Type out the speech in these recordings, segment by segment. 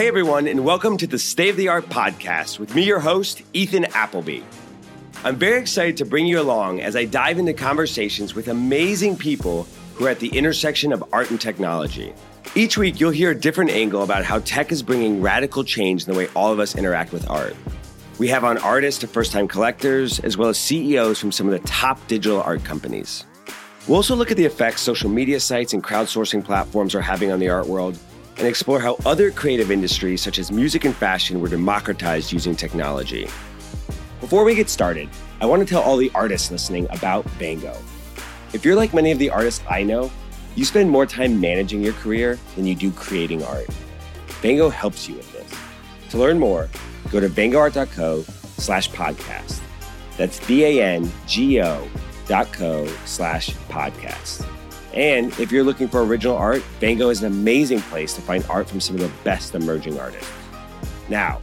Hey, everyone, and welcome to the State of the Art podcast with me, your host, Ethan Appleby. I'm very excited to bring you along as I dive into conversations with amazing people who are at the intersection of art and technology. Each week, you'll hear a different angle about how tech is bringing radical change in the way all of us interact with art. We have on artists to first time collectors, as well as CEOs from some of the top digital art companies. We'll also look at the effects social media sites and crowdsourcing platforms are having on the art world and explore how other creative industries, such as music and fashion, were democratized using technology. Before we get started, I want to tell all the artists listening about Vango. If you're like many of the artists I know, you spend more time managing your career than you do creating art. Vango helps you with this. To learn more, go to vangoart.co slash podcast. That's V-A-N-G-O dot co slash podcast. And if you're looking for original art, Vango is an amazing place to find art from some of the best emerging artists. Now,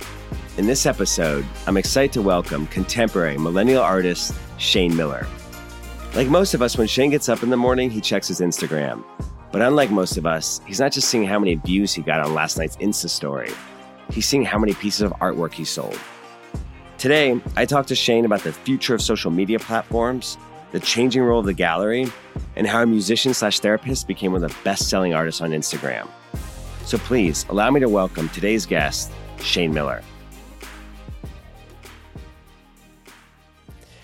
in this episode, I'm excited to welcome contemporary millennial artist Shane Miller. Like most of us, when Shane gets up in the morning, he checks his Instagram. But unlike most of us, he's not just seeing how many views he got on last night's Insta story, he's seeing how many pieces of artwork he sold. Today, I talked to Shane about the future of social media platforms the changing role of the gallery, and how a musician slash therapist became one of the best selling artists on Instagram. So please allow me to welcome today's guest, Shane Miller.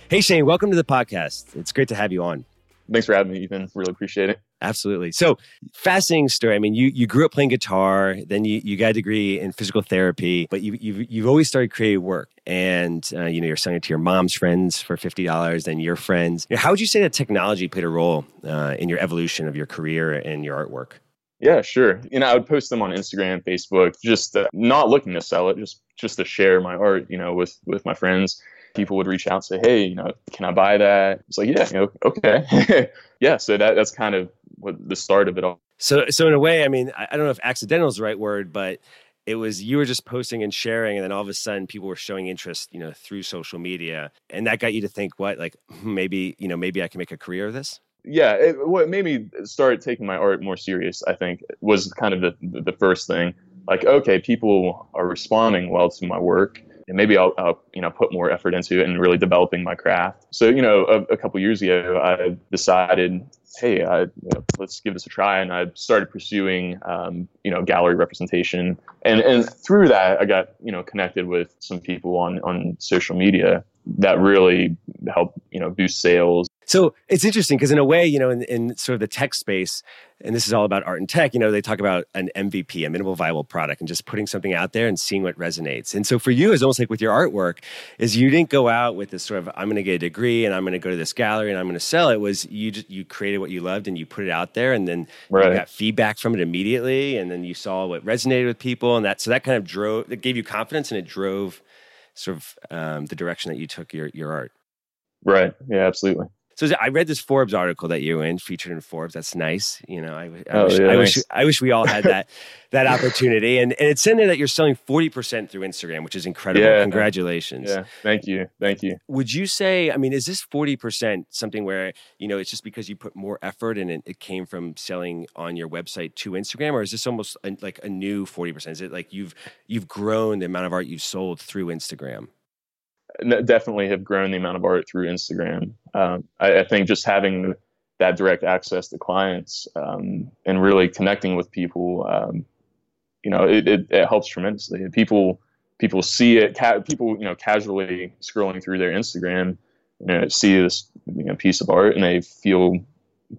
Hey, Shane, welcome to the podcast. It's great to have you on. Thanks for having me, Ethan. Really appreciate it. Absolutely. So fascinating story. I mean, you you grew up playing guitar, then you, you got a degree in physical therapy, but you you've, you've always started creative work, and uh, you know you're selling it to your mom's friends for fifty dollars, then your friends. How would you say that technology played a role uh, in your evolution of your career and your artwork? Yeah, sure. You know, I would post them on Instagram, Facebook, just uh, not looking to sell it, just just to share my art, you know, with with my friends people would reach out and say, "Hey, you know, can I buy that?" It's like, "Yeah, you know, okay, yeah." So that that's kind of what the start of it all. So, so in a way, I mean, I don't know if accidental is the right word, but it was you were just posting and sharing, and then all of a sudden, people were showing interest, you know, through social media, and that got you to think, what, like hmm, maybe, you know, maybe I can make a career of this. Yeah, it, what made me start taking my art more serious, I think, was kind of the the first thing. Like, okay, people are responding well to my work and maybe I'll, I'll, you know put more effort into it and really developing my craft. So you know, a, a couple years ago, I decided, hey, I, you know, let's give this a try, and I started pursuing um, you know gallery representation, and and through that, I got you know connected with some people on on social media that really helped you know boost sales so it's interesting because in a way, you know, in, in, sort of the tech space, and this is all about art and tech, you know, they talk about an MVP, a minimal viable product, and just putting something out there and seeing what resonates. And so for you, it's almost like with your artwork, is you didn't go out with this sort of I'm going to get a degree and I'm going to go to this gallery and I'm going to sell it. Was you just, you created what you loved and you put it out there, and then right. you got feedback from it immediately, and then you saw what resonated with people, and that so that kind of drove, it gave you confidence, and it drove sort of um, the direction that you took your your art. Right. Yeah. Absolutely. So I read this Forbes article that you in featured in Forbes. That's nice. You know, I, I, oh, wish, yeah, I wish, I wish we all had that that opportunity. And and it's in there that you're selling forty percent through Instagram, which is incredible. Yeah, Congratulations. Yeah, thank you, thank you. Would you say? I mean, is this forty percent something where you know it's just because you put more effort and it, it came from selling on your website to Instagram, or is this almost a, like a new forty percent? Is it like you've you've grown the amount of art you've sold through Instagram? Definitely have grown the amount of art through Instagram. Um, I, I, think just having that direct access to clients um, and really connecting with people, um, you know, it, it, it, helps tremendously. People people see it. Ca- people you know casually scrolling through their Instagram, you know, see this you know, piece of art and they feel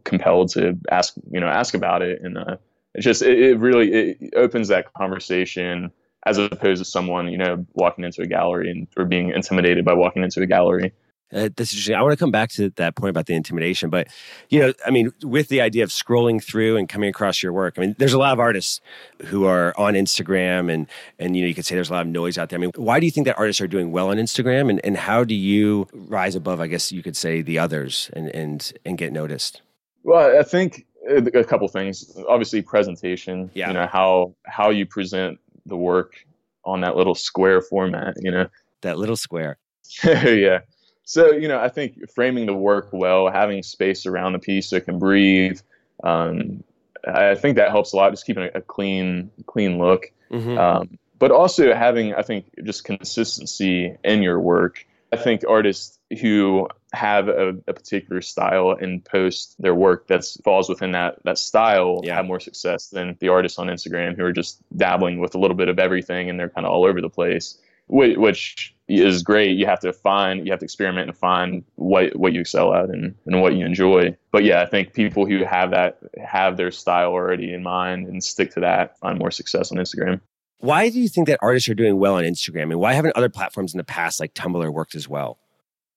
compelled to ask you know ask about it and uh, it's just it, it really it opens that conversation as opposed to someone you know walking into a gallery and or being intimidated by walking into a gallery uh, that's interesting. I want to come back to that point about the intimidation, but you know, I mean, with the idea of scrolling through and coming across your work, I mean, there's a lot of artists who are on Instagram, and and you know, you could say there's a lot of noise out there. I mean, why do you think that artists are doing well on Instagram, and and how do you rise above? I guess you could say the others and and and get noticed. Well, I think a couple things. Obviously, presentation. Yeah. You know how how you present the work on that little square format, you know? That little square. yeah. So, you know, I think framing the work well, having space around the piece so it can breathe, um, I think that helps a lot. Just keeping a, a clean, clean look. Mm-hmm. Um, but also having, I think, just consistency in your work. I think artists who have a, a, particular style and post their work that falls within that that style yeah. have more success than the artists on Instagram who are just dabbling with a little bit of everything and they're kind of all over the place, which, which is great. You have to find, you have to experiment and find what what you excel at and, and what you enjoy. But yeah, I think people who have that have their style already in mind and stick to that find more success on Instagram. Why do you think that artists are doing well on Instagram, and why haven't other platforms in the past like Tumblr worked as well?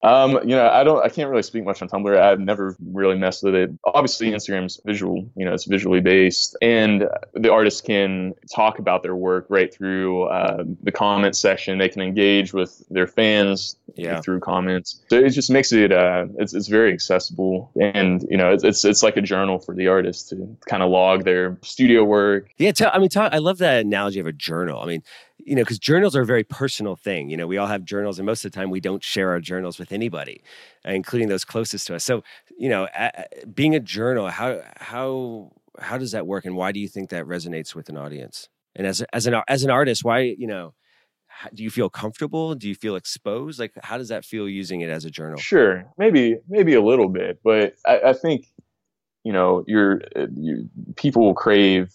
Um, you know, I don't, I can't really speak much on Tumblr. I've never really messed with it. Obviously, Instagram's visual, you know, it's visually based, and the artists can talk about their work right through uh, the comment section. They can engage with their fans yeah. through comments. So it just makes it, uh, it's, it's very accessible, and you know, it's, it's, it's like a journal for the artist to kind of log their studio work. Yeah, tell, I mean, tell, I love that analogy of a journal. I mean, you know, because journals are a very personal thing. You know, we all have journals, and most of the time we don't share our journals with anybody, uh, including those closest to us. So, you know, being a journal, how how how does that work, and why do you think that resonates with an audience? And as as an as an artist, why you know, do you feel comfortable? Do you feel exposed? Like, how does that feel using it as a journal? Sure, maybe maybe a little bit, but I, I think you know, you're uh, you, people will crave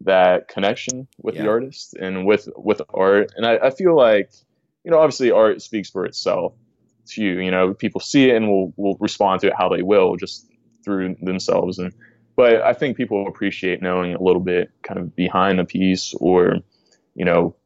that connection with yeah. the artist and with with art. And I, I, feel like, you know, obviously art speaks for itself to you. You know, people see it and will will respond to it how they will, just through themselves. And but I think people appreciate knowing a little bit kind of behind the piece or, you know,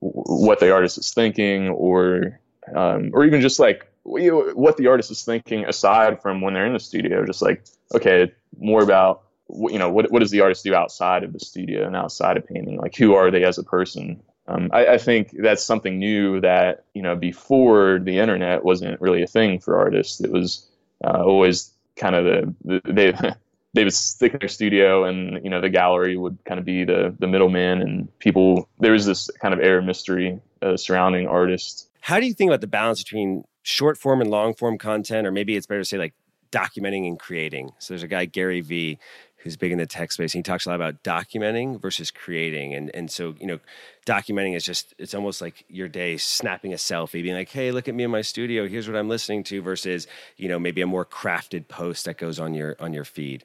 what the artist is thinking or um, or even just like what the artist is thinking aside from when they're in the studio. Just like okay, more about you know what what does the artist do outside of the studio and outside of painting? Like who are they as a person? Um, I, I, think that's something new that you know before the internet wasn't really a thing for artists. It was uh, always kind of the, the they they would stick in their studio and you know the gallery would kind of be the the middleman and people there was this kind of air of mystery uh, surrounding artists. How do you think about the balance between short form and long form content? Or maybe it's better to say like documenting and creating. So there's a guy gary vee who's big in the tech space. And he talks a lot about documenting versus creating. And and so, you know, documenting is just it's almost like your day snapping a selfie, being like, hey, look at me in my studio, here's what I'm listening to, versus, you know, maybe a more crafted post that goes on your on your feed.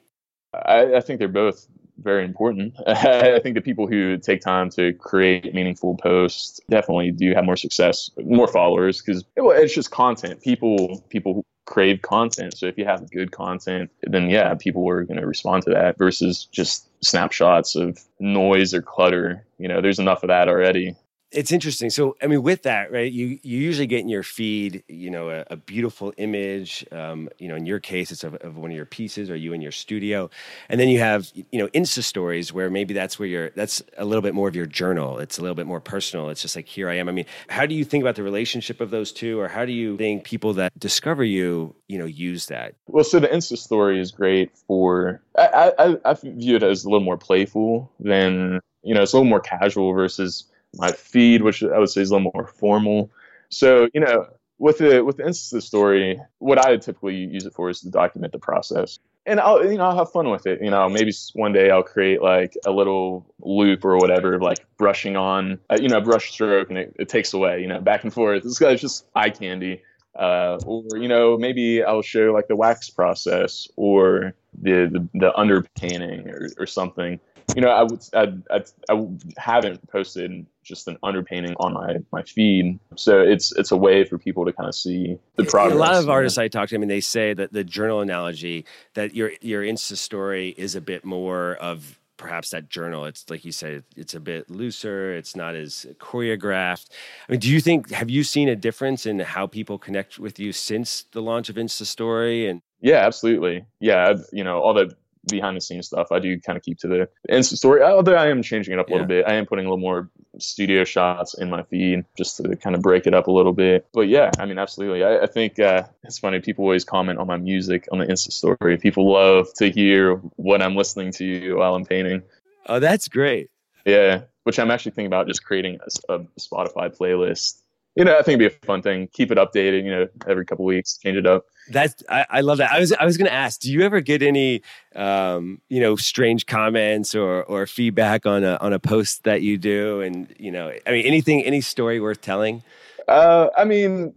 I, I think they're both very important. I think the people who take time to create meaningful posts definitely do have more success, more followers because it's just content. People people crave content. So if you have good content, then yeah, people are going to respond to that versus just snapshots of noise or clutter. You know, there's enough of that already it's interesting. So, I mean, with that, right? You you usually get in your feed, you know, a, a beautiful image. Um, you know, in your case, it's of, of, one of your pieces, or you in your studio, and then you have, you know, Insta stories where maybe that's where you're. That's a little bit more of your journal. It's a little bit more personal. It's just like here I am. I mean, how do you think about the relationship of those two, or how do you think people that discover you, you know, use that? Well, so the Insta story is great for. I I, I view it as a little more playful than you know, it's a little more casual versus my feed, which I would say is a little more formal. So, you know, with the with the Insta story, what I typically use it for is to document the process. And I'll you know I'll have fun with it. You know, maybe one day I'll create like a little loop or whatever, like brushing on uh, you know brush stroke, and it, it takes away you know back and forth. This guy's just eye candy. Uh, or you know maybe I'll show like the wax process or the the, the underpainting or, or something you know, I would, I, I, I haven't posted just an underpainting on my my feed, so it's it's a way for people to kind of see the progress. A lot of artists I talk to, I mean, they say that the journal analogy that your your Insta story is a bit more of perhaps that journal. It's like you said it's a bit looser. It's not as choreographed. I mean do you think have you seen a difference in how people connect with you since the launch of insta story and yeah absolutely. Yeah you know all the behind the scenes stuff. I do kind of keep to the Insta story, although I am changing it up a little bit. I am putting a little more studio shots in my feed just to kind of break it up a little bit. But yeah, I mean, absolutely. I, I think uh, it's funny. People always comment on my music on the Insta story. People love to hear what I'm listening to while I'm painting. Oh, that's great. Yeah, which I'm actually thinking about just creating a, a Spotify playlist you know, I think it'd be a fun thing. Keep it updated, you know, every couple weeks, change it up. That's I, I, love that. I was I was going to ask, do you ever get any um, you know strange comments or or feedback on a on a post that you do? And you know, I mean, anything, any story worth telling? Uh, I mean,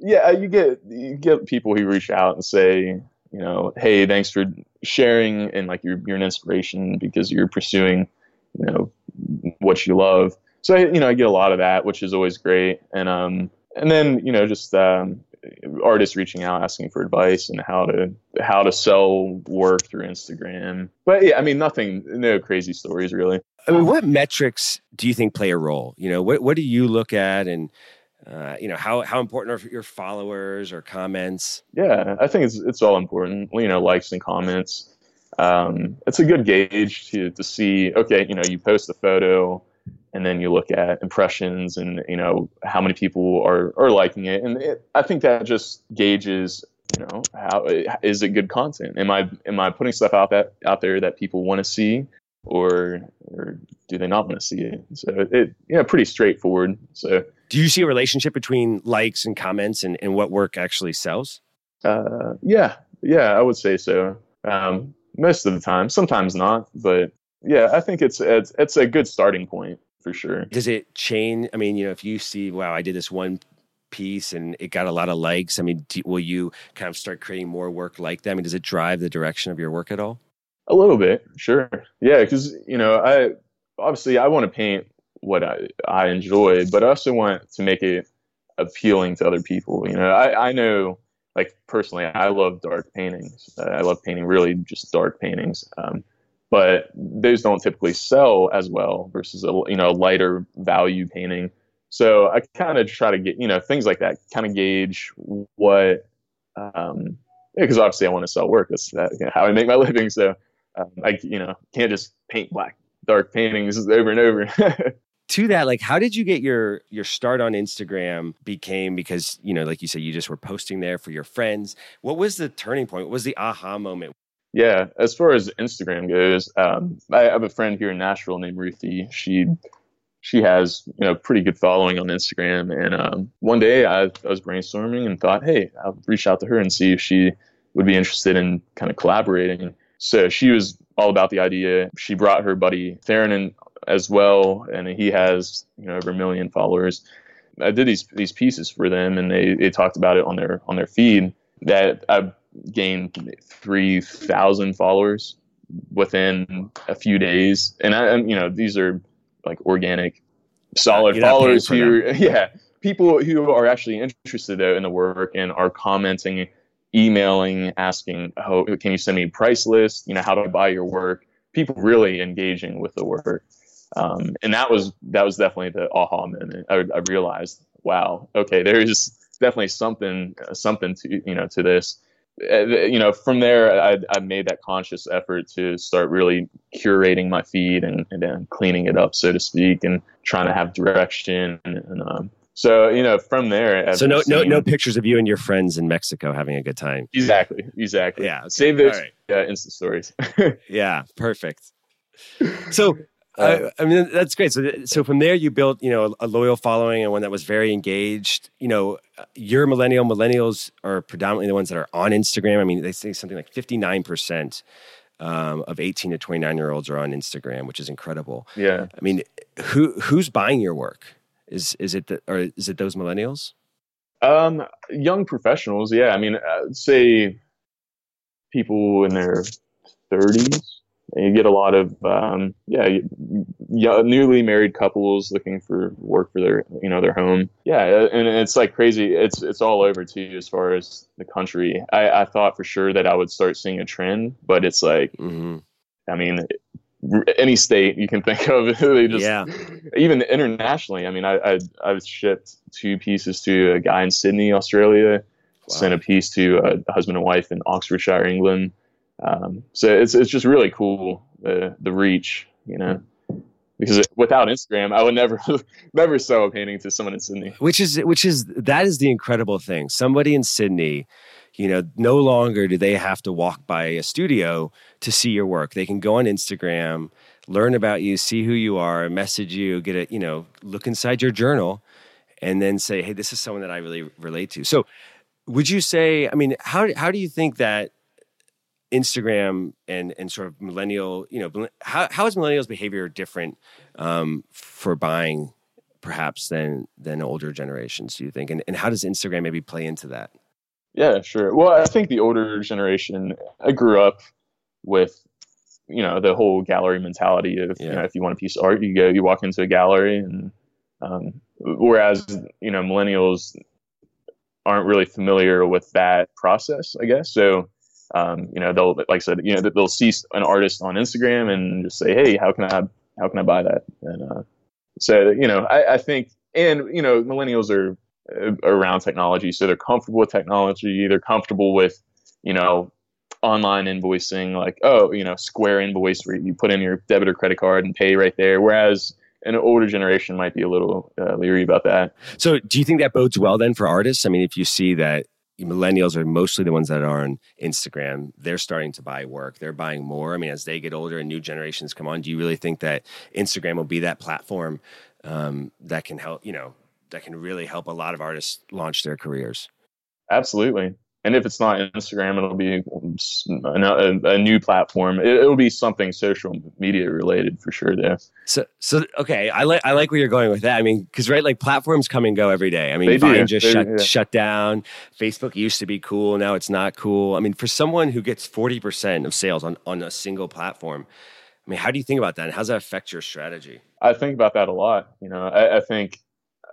yeah, you get you get people who reach out and say, you know, hey, thanks for sharing, and like you're you're an inspiration because you're pursuing, you know, what you love. So you know, I get a lot of that, which is always great. And um, and then you know, just um, artists reaching out asking for advice and how to how to sell work through Instagram. But yeah, I mean, nothing, no crazy stories really. I mean, what metrics do you think play a role? You know, what what do you look at and uh, you know how how important are your followers or comments? Yeah, I think it's it's all important. You know, likes and comments. Um, it's a good gauge to to see. Okay, you know, you post a photo and then you look at impressions and you know how many people are are liking it. And it, i think that just gauges you know how is it good content? Am i am i putting stuff out that out there that people want to see or or do they not want to see it? So it you know pretty straightforward. So do you see a relationship between likes and comments and, and what work actually sells? Uh yeah yeah i would say so. Um most of the time. Sometimes not but yeah i think it's it's, it's a good starting point for sure. Does it change? I mean, you know, if you see, wow, I did this one piece and it got a lot of likes, I mean, do, will you kind of start creating more work like that? I mean, does it drive the direction of your work at all? A little bit, sure. Yeah, because, you know, I obviously I want to paint what I, I enjoy, but I also want to make it appealing to other people. You know, I, I know, like personally, I love dark paintings. Uh, I love painting really just dark paintings. Um, but those don't typically sell as well versus a you know lighter value painting. So I kind of try to get you know things like that, kind of gauge what, um, because obviously I want to sell work. That's that, you know, how I make my living. So um, I you know can't just paint black dark paintings over and over. to that like how did you get your your start on instagram became because you know like you said you just were posting there for your friends what was the turning point what was the aha moment yeah, as far as Instagram goes, um, I have a friend here in Nashville named Ruthie. She she has you know pretty good following on Instagram, and um, one day I, I, was brainstorming and thought, hey, I'll reach out to her and see if she would be interested in kind of collaborating. So she was all about the idea. She brought her buddy Theron in as well, and he has you know over a million followers. I did these these pieces for them, and they, they talked about it on their on their feed. That I gained 3,000 followers within a few days. And I, am you know, these are like organic, solid followers who, yeah, people who are actually interested though in the work and are commenting, emailing, asking, oh, can you send me a price list? You know, how do I buy your work? People really engaging with the work. Um, and that was that was definitely the aha moment. I, I realized, wow, okay, there is definitely something something to you know to this you know, from there, I, I made that conscious effort to start really curating my feed and, and then cleaning it up, so to speak, and trying to have direction. And, and um, so, you know, from there, so no, no, no pictures of you and your friends in Mexico having a good time. Exactly, exactly. Yeah, okay. save those right. uh, Insta stories. yeah, perfect. So uh, I mean, that's great. So, so from there, you built, you know, a, a, loyal following and one that was very engaged. You know, your millennial millennials are predominantly the ones that are on Instagram. I mean, they say something like fifty nine percent um, of eighteen to twenty nine year olds are on Instagram, which is incredible. Yeah. I mean, who who's buying your work? Is is it the, or is it those millennials? Um, young professionals. Yeah. I mean, uh, say people in their thirties and you get a lot of um, yeah, yeah, newly married couples looking for work for their you know their home. Yeah, and it's like crazy. It's it's all over too as far as the country. I, I thought for sure that I would start seeing a trend, but it's like, mm-hmm. I mean, any state you can think of, they just yeah. even internationally. I mean, I I I've shipped two pieces to a guy in Sydney, Australia. Wow. Sent a piece to a husband and wife in Oxfordshire, England um, so it's it's just really cool the the reach, you know. Because without Instagram, I would never never sell a painting to someone in Sydney. Which is which is that is the incredible thing. Somebody in Sydney, you know, no longer do they have to walk by a studio to see your work. They can go on Instagram, learn about you, see who you are, message you, get a you know, look inside your journal, and then say, hey, this is someone that I really relate to. So, would you say? I mean, how how do you think that Instagram and and sort of millennial, you know, how how is millennials' behavior different um, for buying, perhaps than than older generations? Do you think, and and how does Instagram maybe play into that? Yeah, sure. Well, I think the older generation, I grew up with, you know, the whole gallery mentality of, yeah. you know, if you want a piece of art, you go, you walk into a gallery, and um, whereas you know, millennials aren't really familiar with that process, I guess. So um, you know, they'll like I said, you know, they'll see an artist on Instagram and just say, "Hey, how can I how can I buy that?" And uh, so you know, I, I think, and you know, millennials are uh, around technology, so they're comfortable with technology. They're comfortable with you know online invoicing, like oh, you know, Square invoice where you put in your debit or credit card and pay right there. Whereas an older generation might be a little uh, leery about that. So, do you think that bodes well then for artists? I mean, if you see that millennials are mostly the ones that are on Instagram. They're starting to buy work. They're buying more. I mean, as they get older and new generations come on, do you really think that Instagram will be that platform um, that can help? You know, that can really help a lot of artists launch their careers. Absolutely and if it's not Instagram, it'll be a, a new platform. It, will be something social media related for sure. There. So, so okay, I like I like where you're going with that. I mean, because right, like platforms come and go every day. I mean, they Vine do. just they, shut yeah. shut down. Facebook used to be cool, now it's not cool. I mean, for someone who gets forty percent of sales on on a single platform, I mean, how do you think about that? And how does that affect your strategy? I think about that a lot. You know, I, I think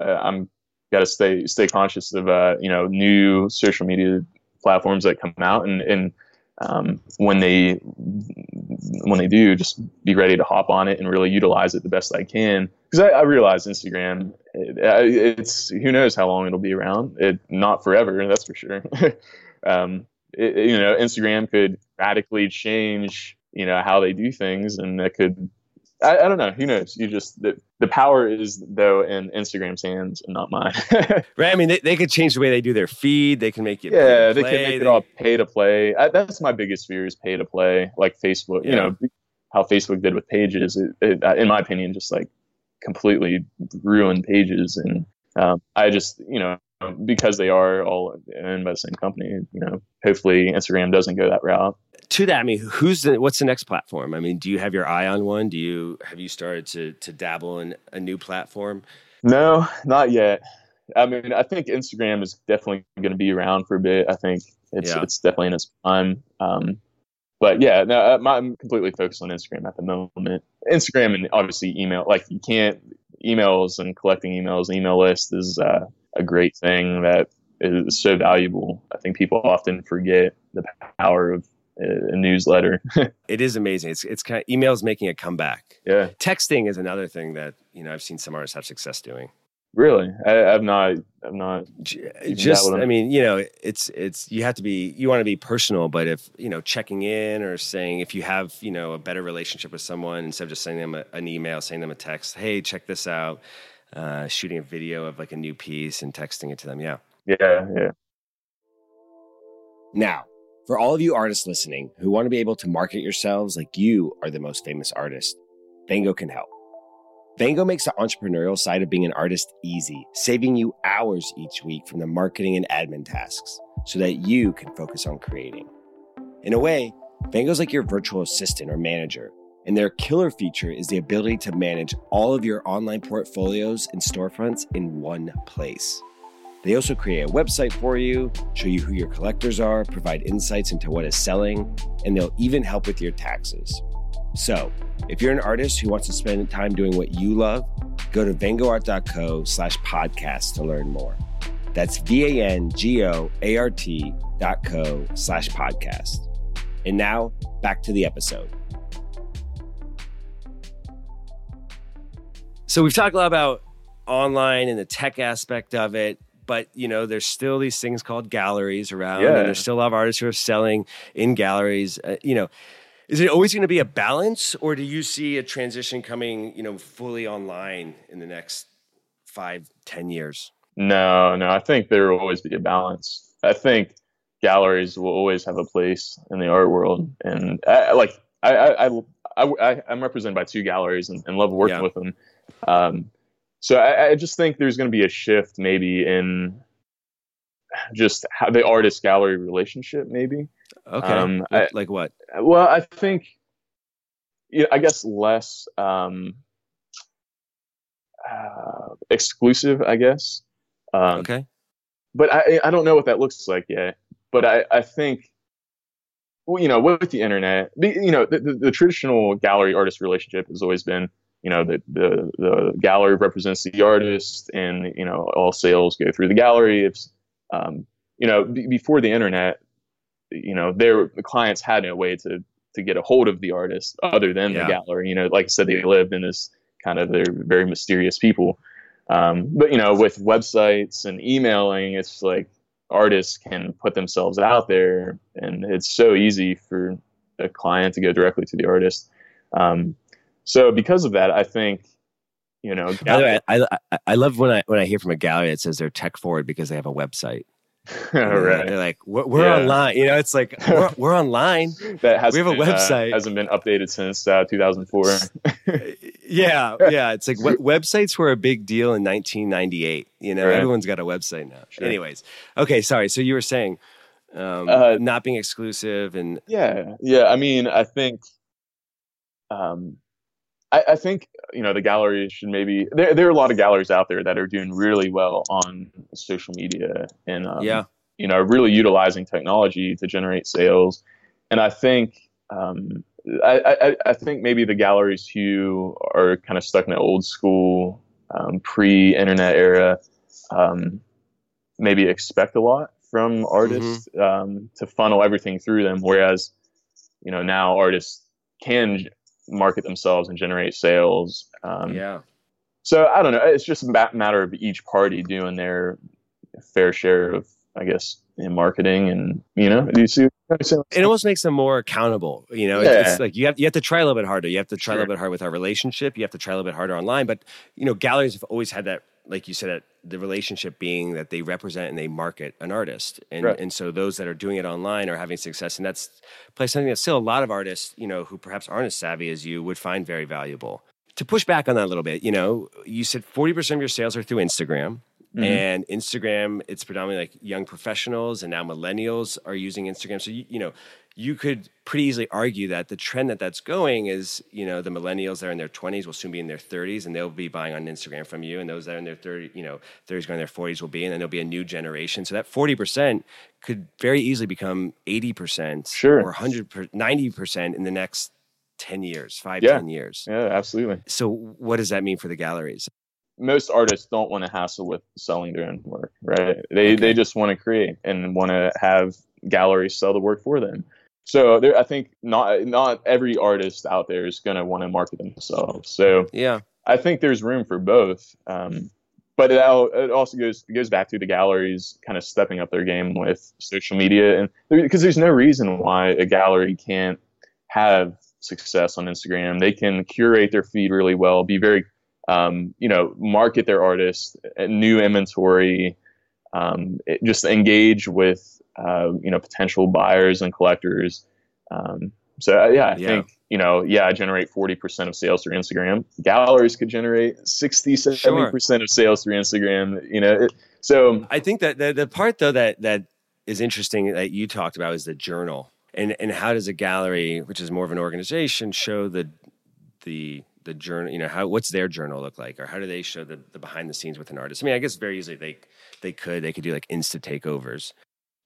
uh, I'm got to stay stay conscious of uh, you know new social media platforms that come out and, and um, when they when they do, just be ready to hop on it and really utilize it the best I can. Because I, I, realize Instagram, it, it's who knows how long it'll be around. It not forever, that's for sure. um, it, you know, Instagram could radically change you know how they do things, and that could I, I, don't know. Who knows? You just the power is though in Instagram's hands and not mine. right. I mean, they, they could change the way they do their feed. They can make it. Yeah, they can make they, it all pay to play. I, that's my biggest fear is pay to play, like Facebook. Yeah. You know how Facebook did with pages. It, it, in my opinion, just like completely ruined pages, and um, I just you know because they are all owned by the same company. You know, hopefully Instagram doesn't go that route to that, I mean, who's the what's the next platform? I mean, do you have your eye on one? Do you have you started to to dabble in a new platform? No, not yet. I mean, I think Instagram is definitely going to be around for a bit. I think it's yeah. it's definitely in its prime. Um, but yeah, no, I'm completely focused on Instagram at the moment. Instagram and obviously email. Like you can't emails and collecting emails, email list is uh, a great thing that is so valuable. I think people often forget the power of a newsletter. it is amazing. It's it's kind of emails making a comeback. Yeah. Texting is another thing that you know I've seen some artists have success doing. Really, I, have not. I'm not. Just, I mean, you know, it's it's you have to be. You want to be personal, but if you know, checking in or saying if you have you know a better relationship with someone instead of just sending them a, an email, sending them a text, hey, check this out. Uh, shooting a video of like a new piece and texting it to them. Yeah. Yeah. Yeah. Now, for all of you artists listening who want to be able to market yourselves like you are the most famous artist, Vango can help. Vango makes the entrepreneurial side of being an artist easy, saving you hours each week from the marketing and admin tasks so that you can focus on creating. In a way, Vango's like your virtual assistant or manager, and their killer feature is the ability to manage all of your online portfolios and storefronts in one place. They also create a website for you, show you who your collectors are, provide insights into what is selling, and they'll even help with your taxes. So, if you're an artist who wants to spend time doing what you love, go to vangoart.co slash podcast to learn more. That's V-A-N-G-O-A-R-T dot co slash podcast. And now, back to the episode. So we've talked a lot about online and the tech aspect of it but you know there's still these things called galleries around yeah. and there's still a lot of artists who are selling in galleries uh, you know is it always going to be a balance or do you see a transition coming you know fully online in the next five ten years no no i think there will always be a balance i think galleries will always have a place in the art world and I, like I, I, I, I, am represented by two galleries and, and love working yeah. with them um, so I, I just think there's going to be a shift maybe in just how the artist gallery relationship maybe. Okay. Um, I, like what? Well i think yeah, i guess less um, uh, exclusive i guess. Um, okay. but I, I don't know what that looks like yet. But i, I think well, you know with the internet you know the, the, the traditional gallery artist relationship has always been you know the, the the gallery represents the artist and you know all sales go through the gallery. It's um, you know b- before the internet you know their the clients had no way to to get a hold of the artist other than yeah. the gallery. You know like i said they lived in this kind of they're very mysterious people. Um, but you know with websites and emailing it's like artists can put themselves out there and it's so easy for a client to go directly to the artist. Um, so because of that, I think you know. By the way, I, I, I love when I when I hear from a gallery that says they're tech forward because they have a website. right. They're like, we're, we're yeah. online. You know, it's like we're, we're online. that has we have a uh, website. Uh, hasn't been updated since uh, 2004. yeah, yeah. It's like websites were a big deal in 1998. You know, right. everyone's got a website now. Sure. Anyways, okay. Sorry. So you were saying um, uh, not being exclusive and yeah, yeah. I mean, I think um, I, I, think you know the galleries should maybe there. There are a lot of galleries out there that are doing really well on social media and um, yeah, you know, really utilizing technology to generate sales. And I think um, I, I, I, think maybe the galleries who are kind of stuck in the old school um, pre-internet era um, maybe expect a lot from artists mm-hmm. Um, to funnel everything through them, whereas you know now artists can market themselves and generate sales. Um, yeah. So I don't know. It's just a matter of each party doing their fair share of, I guess, in marketing, and you know, you see. It almost makes them more accountable. You know, yeah. it's, it's, like you have you have to try a little bit harder. You have to try sure. a little bit harder with our relationship. You have to try a little bit harder online. But you know, galleries have always had that, like you said, the relationship being that they represent and they market an artist, and right. and so those that are doing it online are having success, and that's probably something that still a lot of artists, you know, who perhaps aren't as savvy as you, would find very valuable. To push back on that a little bit, you know, you said forty percent of your sales are through Instagram. Mm-hmm. And Instagram, it's predominantly like young professionals, and now millennials are using Instagram. So you, you know, you could pretty easily argue that the trend that that's going is, you know, the millennials that are in their 20s will soon be in their 30s and they'll be buying on Instagram from you. And those that are in their 30, you know, 30s going to their 40s will be, and then there'll be a new generation. So that 40% could very easily become 80% sure. or 100, 90% in the next 10 years, five, yeah. 10 years. Yeah, absolutely. So what does that mean for the galleries? Most artists don't want to hassle with selling their own work, right? They, okay. they just want to create and want to have galleries sell the work for them so there, I think not not every artist out there is going to want to market themselves. So yeah, I think there's room for both. Um, but it, it also goes it goes back to the galleries kind of stepping up their game with social media, and because there's no reason why a gallery can't have success on Instagram. They can curate their feed really well, be very, um, you know, market their artists, new inventory, um, it, just engage with uh, you know potential buyers and collectors. Um, so uh, yeah, I yeah. think you know yeah, I generate forty percent of sales through Instagram. Galleries could generate 60, 70 percent of sales through Instagram. You know, it, so I think that the, the part though that that is interesting that you talked about is the journal and and how does a gallery, which is more of an organization, show the the the journal you know how what's their journal look like or how do they show the, the behind the scenes with an artist i mean i guess very easily they they could they could do like insta takeovers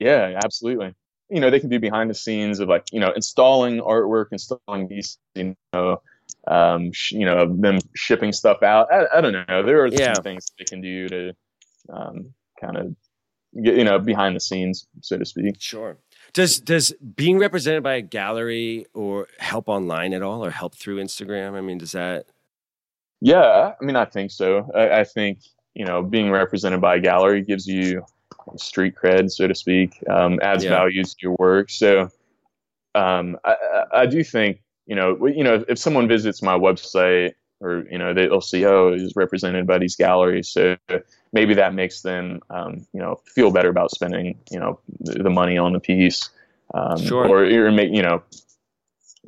yeah, absolutely. You know, they can do behind the scenes of like, you know, installing artwork, installing these, you know, um, sh- you know, them shipping stuff out. I, I don't know. There are yeah. things they can do to um, kind of get, you know, behind the scenes, so to speak. Sure. Does does being represented by a gallery or help online at all, or help through Instagram? I mean, does that? Yeah, I mean, I think so. I, I think you know, being represented by a gallery gives you street cred, so to speak, um, adds yeah. value to your work. So um, I, I, do think you know you know if someone visits my website or you know they'll see oh he's represented by these galleries, so maybe that makes them um, you know feel better about spending you know the, the money on the piece, um, sure. or or make you know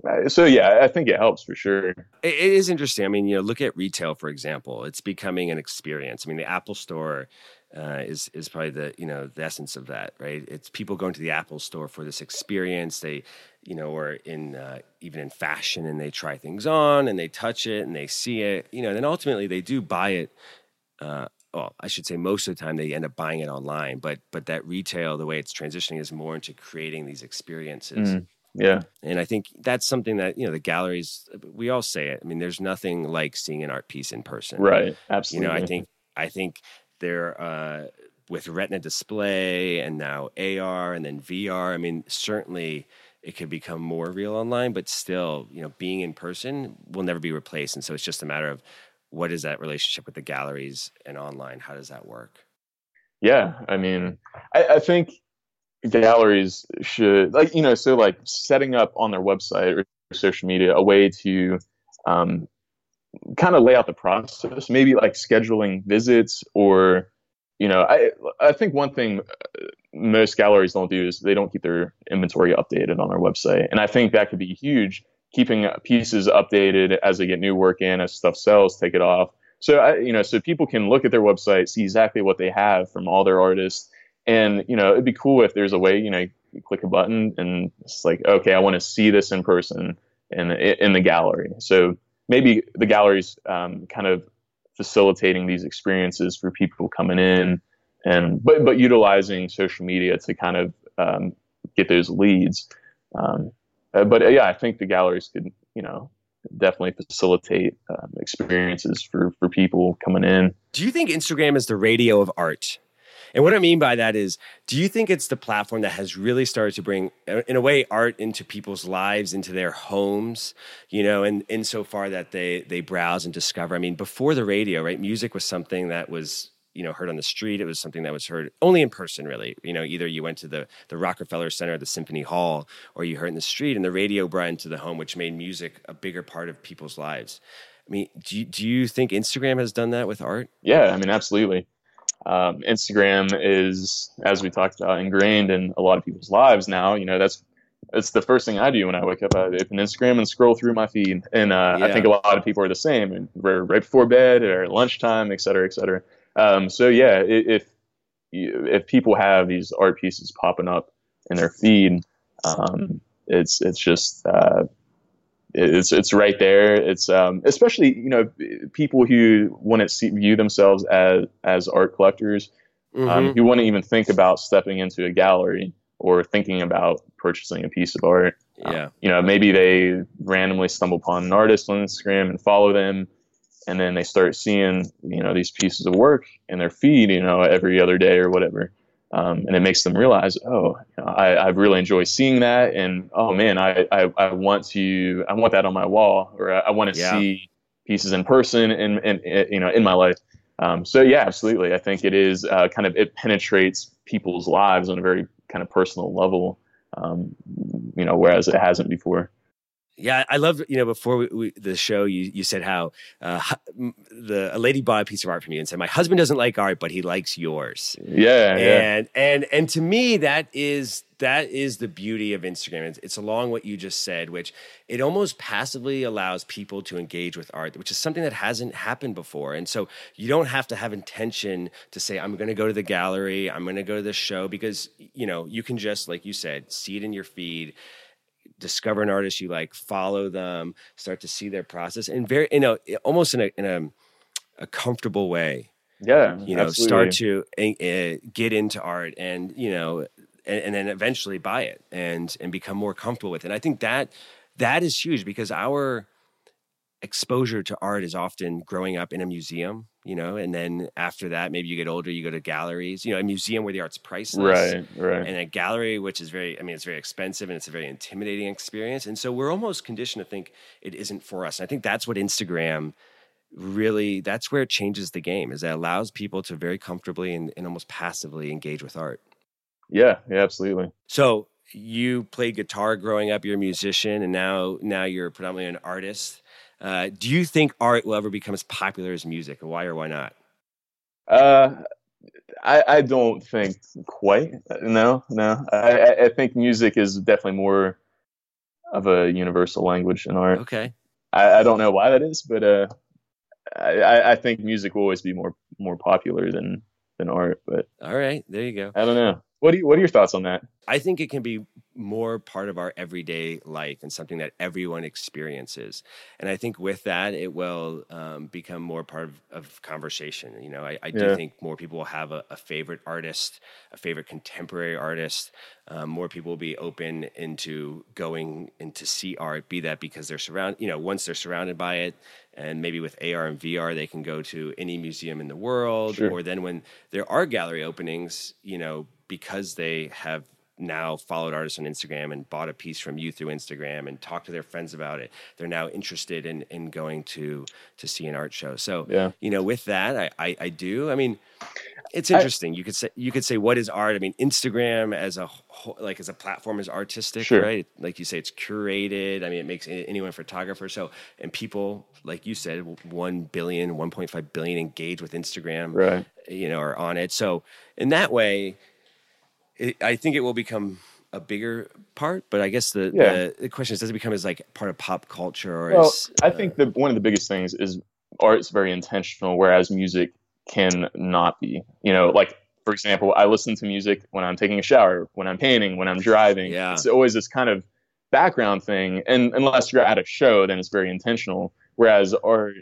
Uh, so yeah, I think it helps for sure. It, it is interesting. I mean, you know, look at retail for example. It's becoming an experience. I mean, the Apple Store uh, is is probably the you know the essence of that, right? It's people going to the Apple Store for this experience. They, you know, or in uh, even in fashion, and they try things on, and they touch it, and they see it, you know. And then ultimately, they do buy it. Uh, well, I should say most of the time they end up buying it online, but but that retail, the way it's transitioning, is more into creating these experiences. Mm. Yeah. And I think that's something that, you know, the galleries, we all say it. I mean, there's nothing like seeing an art piece in person. Right. Absolutely. You know, I think, I think there, uh, with retina display and now AR and then VR, I mean, certainly it could become more real online, but still, you know, being in person will never be replaced. And so it's just a matter of what is that relationship with the galleries and online? How does that work? Yeah. I mean, I, I think galleries should like you know so like setting up on their website or social media a way to um, kind of lay out the process maybe like scheduling visits or you know i i think one thing uh, most galleries don't do is they don't keep their inventory updated on their website. And i think that could be huge keeping pieces updated as they get new work in as stuff sells take it off. So I, you know so people can look at their website see exactly what they have from all their artists. And you know, it'd be cool if there's a way, you know, you click a button and it's like, okay, I want to see this in person in in the gallery. So maybe the gallery's um, kind of facilitating these experiences for people coming in, and but but utilizing social media to kind of um, get those leads. Um, uh, but uh, yeah, I think the galleries could, you know, definitely facilitate um, experiences for for people coming in. Do you think Instagram is the radio of art? And what I mean by that is, do you think it's the platform that has really started to bring, uh, in a way, art into people's lives, into their homes, you know, and insofar that they they browse and discover? I mean, before the radio, right, music was something that was you know heard on the street. It was something that was heard only in person really. You know either you went to the the rockefeller center the symphony hall or you heard in the street and the radio brought into the home which made music a bigger part of people's lives. I mean do you, do you think instagram has done that with art? Yeah i mean absolutely um, Instagram is, as we talked about, ingrained in a lot of people's lives now. You know, that's it's the first thing I do when I wake up. I open Instagram and scroll through my feed, and uh, yeah. I think a lot of people are the same. And right before bed or lunchtime, et cetera, et cetera. Um, so yeah, if if people have these art pieces popping up in their feed, um, it's it's just uh, it's it's right there. It's um, especially you know people who want to view themselves as as art collectors, um, mm-hmm. um, who wouldn't even think about stepping into a gallery or thinking about purchasing a piece of art. Um, yeah, you know maybe they randomly stumble upon an artist on Instagram and follow them, and then they start seeing you know these pieces of work in their feed, you know every other day or whatever. Um, and it makes them realize, oh, you know, I, I really enjoy seeing that, and oh man, I, I, I, want to I want that on my wall, or I, I want to yeah. see pieces in person, and and you know in my life. Um, so yeah, absolutely, I think it is uh, kind of it penetrates people's lives on a very kind of personal level, um, you know, whereas it hasn't before. Yeah, I love you know before we, we, the show you you said how uh, the a lady bought a piece of art from you and said my husband doesn't like art but he likes yours. Yeah, and yeah. and and to me that is that is the beauty of Instagram. It's, it's along what you just said, which it almost passively allows people to engage with art, which is something that hasn't happened before. And so you don't have to have intention to say I'm going to go to the gallery, I'm going to go to the show because you know you can just like you said see it in your feed discover an artist you like, follow them, start to see their process, and very you know almost in a in a, a comfortable way. Yeah, you know, absolutely. start to uh, get into art, and you know, and, and then eventually buy it and and become more comfortable with it. And I think that that is huge because our exposure to art is often growing up in a museum, you know, and then after that, maybe you get older, you go to galleries, you know, a museum where the art's priceless. Right, right. And a gallery, which is very, I mean, it's very expensive and it's a very intimidating experience. And so we're almost conditioned to think it isn't for us. And I think that's what Instagram really, that's where it changes the game, is that allows people to very comfortably and, and almost passively engage with art. Yeah, yeah, absolutely. So you played guitar growing up, you're a musician, and now now you're predominantly an artist. Uh, do you think art will ever become as popular as music? Why or why not? Uh, I, I don't think quite. No, no. I, I think music is definitely more of a universal language in art. Okay. I, I don't know why that is, but uh, I, I think music will always be more more popular than than art. But all right, there you go. I don't know. What do you, what are your thoughts on that? I think it can be more part of our everyday life and something that everyone experiences. And I think with that, it will um, become more part of, of, conversation. You know, I, I do think more people will have a, a, favorite artist, a favorite contemporary artist. Um, more people will be open into going into see art, be that because they're surrounded, you know, once they're surrounded by it, and maybe with AR and VR, they can go to any museum in the world. Sure. Or then when there are gallery openings, you know, because they have now followed artists on Instagram and bought a piece from you through Instagram and talked to their friends about it. They're now interested in in going to to see an art show. So yeah. you know, with that, I I, I do. I mean, it's interesting. I, you could say you could say what is art? I mean, Instagram as a whole, like as a platform is artistic, sure. right? Like you say, it's curated. I mean, it makes anyone a photographer. So and people like you said, 1 billion, 1.5 billion engage with Instagram, right? You know, are on it. So in that way it, I think it will become a bigger part, but I guess the, yeah. the, the, question is, does it become as like part of pop culture or well, is, I think uh, the one of the biggest things is art's very intentional, whereas music can not be. You know, like for example, I listen to music when I'm taking a shower, when I'm painting, when I'm driving. Yeah. It's always this kind of background thing, and unless you're at a show, then it's very intentional. Whereas art,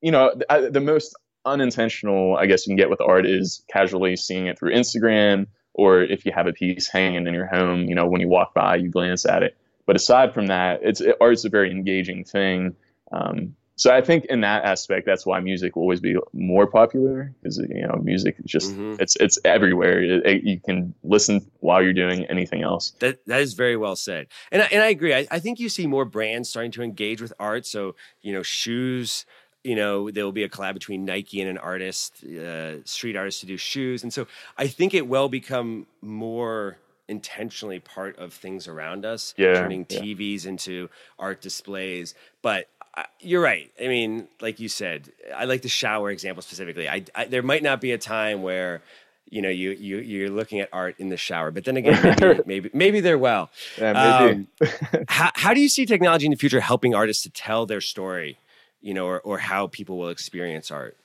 you know, the, the most unintentional, I guess, you can get with art is casually seeing it through Instagram or if you have a piece hanging in your home, you know, when you walk by, you glance at it. But aside from that, it's it, art's a very engaging thing. Um, so I think in that aspect, that's why music will always be more popular because you know music is just mm-hmm. it's it's everywhere. It, it, you can listen while you're doing anything else. That that is very well said, and I, and I agree. I, I think you see more brands starting to engage with art. So you know, shoes you know there will be a collab between nike and an artist uh, street artist to do shoes. And so i think it will become more intentionally part of things around us yeah, turning tvs into art displays. But uh, you're right. I mean like you said i like the shower example specifically. I, I there might not be a time where you know you you you're looking at art in the shower but then again maybe maybe, maybe they're well. Yeah, maybe. Um, how, how do you see technology in the future helping artists to tell their story you know, or, or how people will experience art?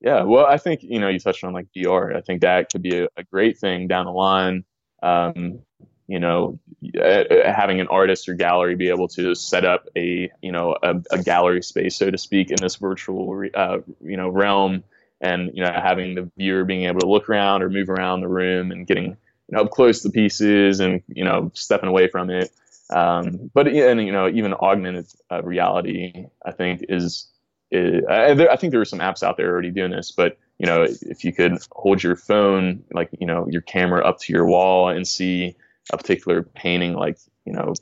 Yeah, well, I think you know you touched on like VR. I think that could be a, a great thing down the line. Um, you know, having an artist or gallery be able to set up a you know a, a gallery space, so to speak, in this virtual uh, you know realm, and you know having the viewer being able to look around or move around the room and getting you know up close to pieces and you know stepping away from it. Um, but and you know, even augmented uh, reality, I think is, is I, there, I, think there are some apps out there already doing this. But you know, if you could hold your phone, like you know, your camera up to your wall and see a particular painting, like you know,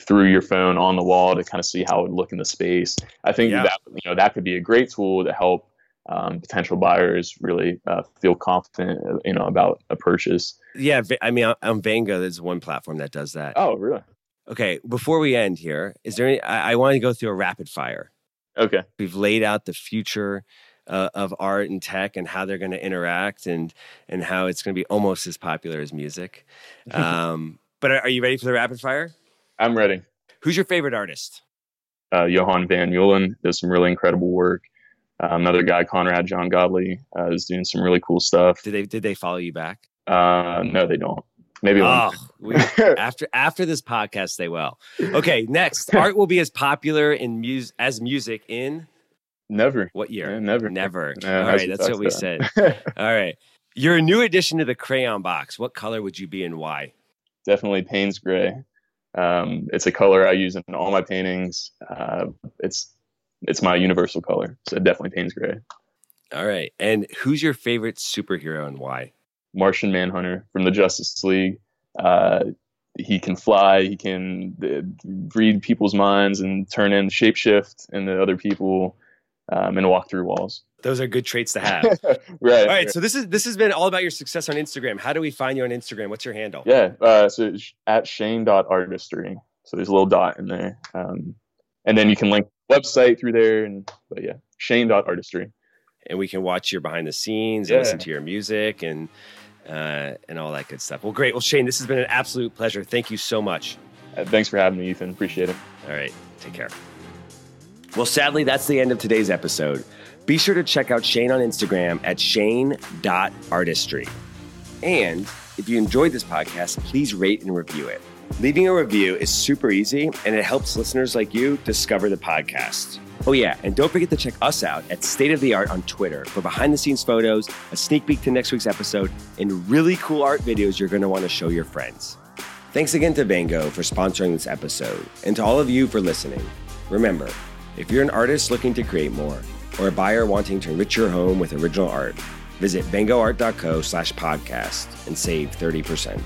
through your phone on the wall to kind of see how it would look in the space. I think yeah. that you know that could be a great tool to help um, potential buyers really uh, feel confident, you know, about a purchase. Yeah, I mean, on Vango, there's one platform that does that. Oh, really? Okay. Before we end here, is there any? I, I want to go through a rapid fire. Okay. We've laid out the future uh, of art and tech and how they're going to interact and and how it's going to be almost as popular as music. Um, but are, are you ready for the rapid fire? I'm ready. Who's your favorite artist? Uh, Johan Van Mullem does some really incredible work. Uh, another guy, Conrad Jon Godly, uh, is doing some really cool stuff. Did they did they follow you back? Uh, no, they don't. Maybe oh, we, after after this podcast, they will. Okay, next, art will be as popular in music as music in never. What year? Yeah, never. Never. No, All right, that's what we said. All right, you're a new addition to the crayon box. What color would you be and why? Definitely Payne's gray. Um, it's a color I use in all my paintings. Uh, it's it's my universal color. So definitely Payne's gray. All right. And who's your favorite superhero and why? Martian Manhunter from the Justice League. Uh, he can fly. He can uh, read people's minds and turn in shapeshift into other people um, and walk through walls. Those are good traits to have. right. All right. Right. So this is this has been all about your success on Instagram. How do we find you on Instagram? What's your handle? Yeah. Uh, so at Shane.artistry. So there's a little dot in there. Um, and then you can link website through there. And but yeah, Shane.artistry. And we can watch your behind the scenes and listen to your music and uh, and all that good stuff. Well, great. Well, Shane, this has been an absolute pleasure. Thank you so much. Uh, thanks for having me, Ethan. Appreciate it. All right. Take care. Well, sadly, that's the end of today's episode. Be sure to check out Shane on Instagram at shane.artistry. And if you enjoyed this podcast, please rate and review it. Leaving a review is super easy and it helps listeners like you discover the podcast. Oh, yeah, and don't forget to check us out at State of the Art on Twitter for behind the scenes photos, a sneak peek to next week's episode, and really cool art videos you're going to want to show your friends. Thanks again to Vango for sponsoring this episode, and to all of you for listening. Remember, if you're an artist looking to create more, or a buyer wanting to enrich your home with original art, visit vangoart.co slash podcast and save 30%.